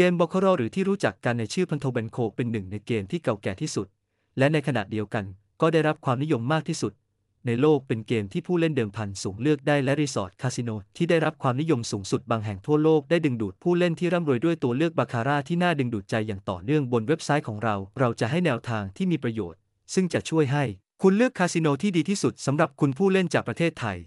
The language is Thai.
เกมบอค a รหรือที่รู้จักกันในชื่อ Punto Banco เป็นหนึ่งในเกมที่เก่าแก่ที่สุด และในขณะเดียวกันก็ได้รับความนิยมมากที่สุด ในโลกเป็นเกมที่ผู้เล่นเดิมพันสูงเลือกได้และรีสอร์ทคาสิโนที่ได้รับความนิยมสูงสุดบางแห่งทั่วโลกได้ดึงดูดผู้เล่นที่ร่ำรวยด้วยตัวเลือกบาคาร่าที่น่าดึงดูดใจอย่างต่อเนื่องบนเว็บไซต์ของเรา เราจะให้แนวทางที่มีประโยชน์ ซึ่งจะช่วยให้คุณเลือกคาสิโนที่ดีที่สุดสำหรับคุณผู้เล่นจากประเทศไทย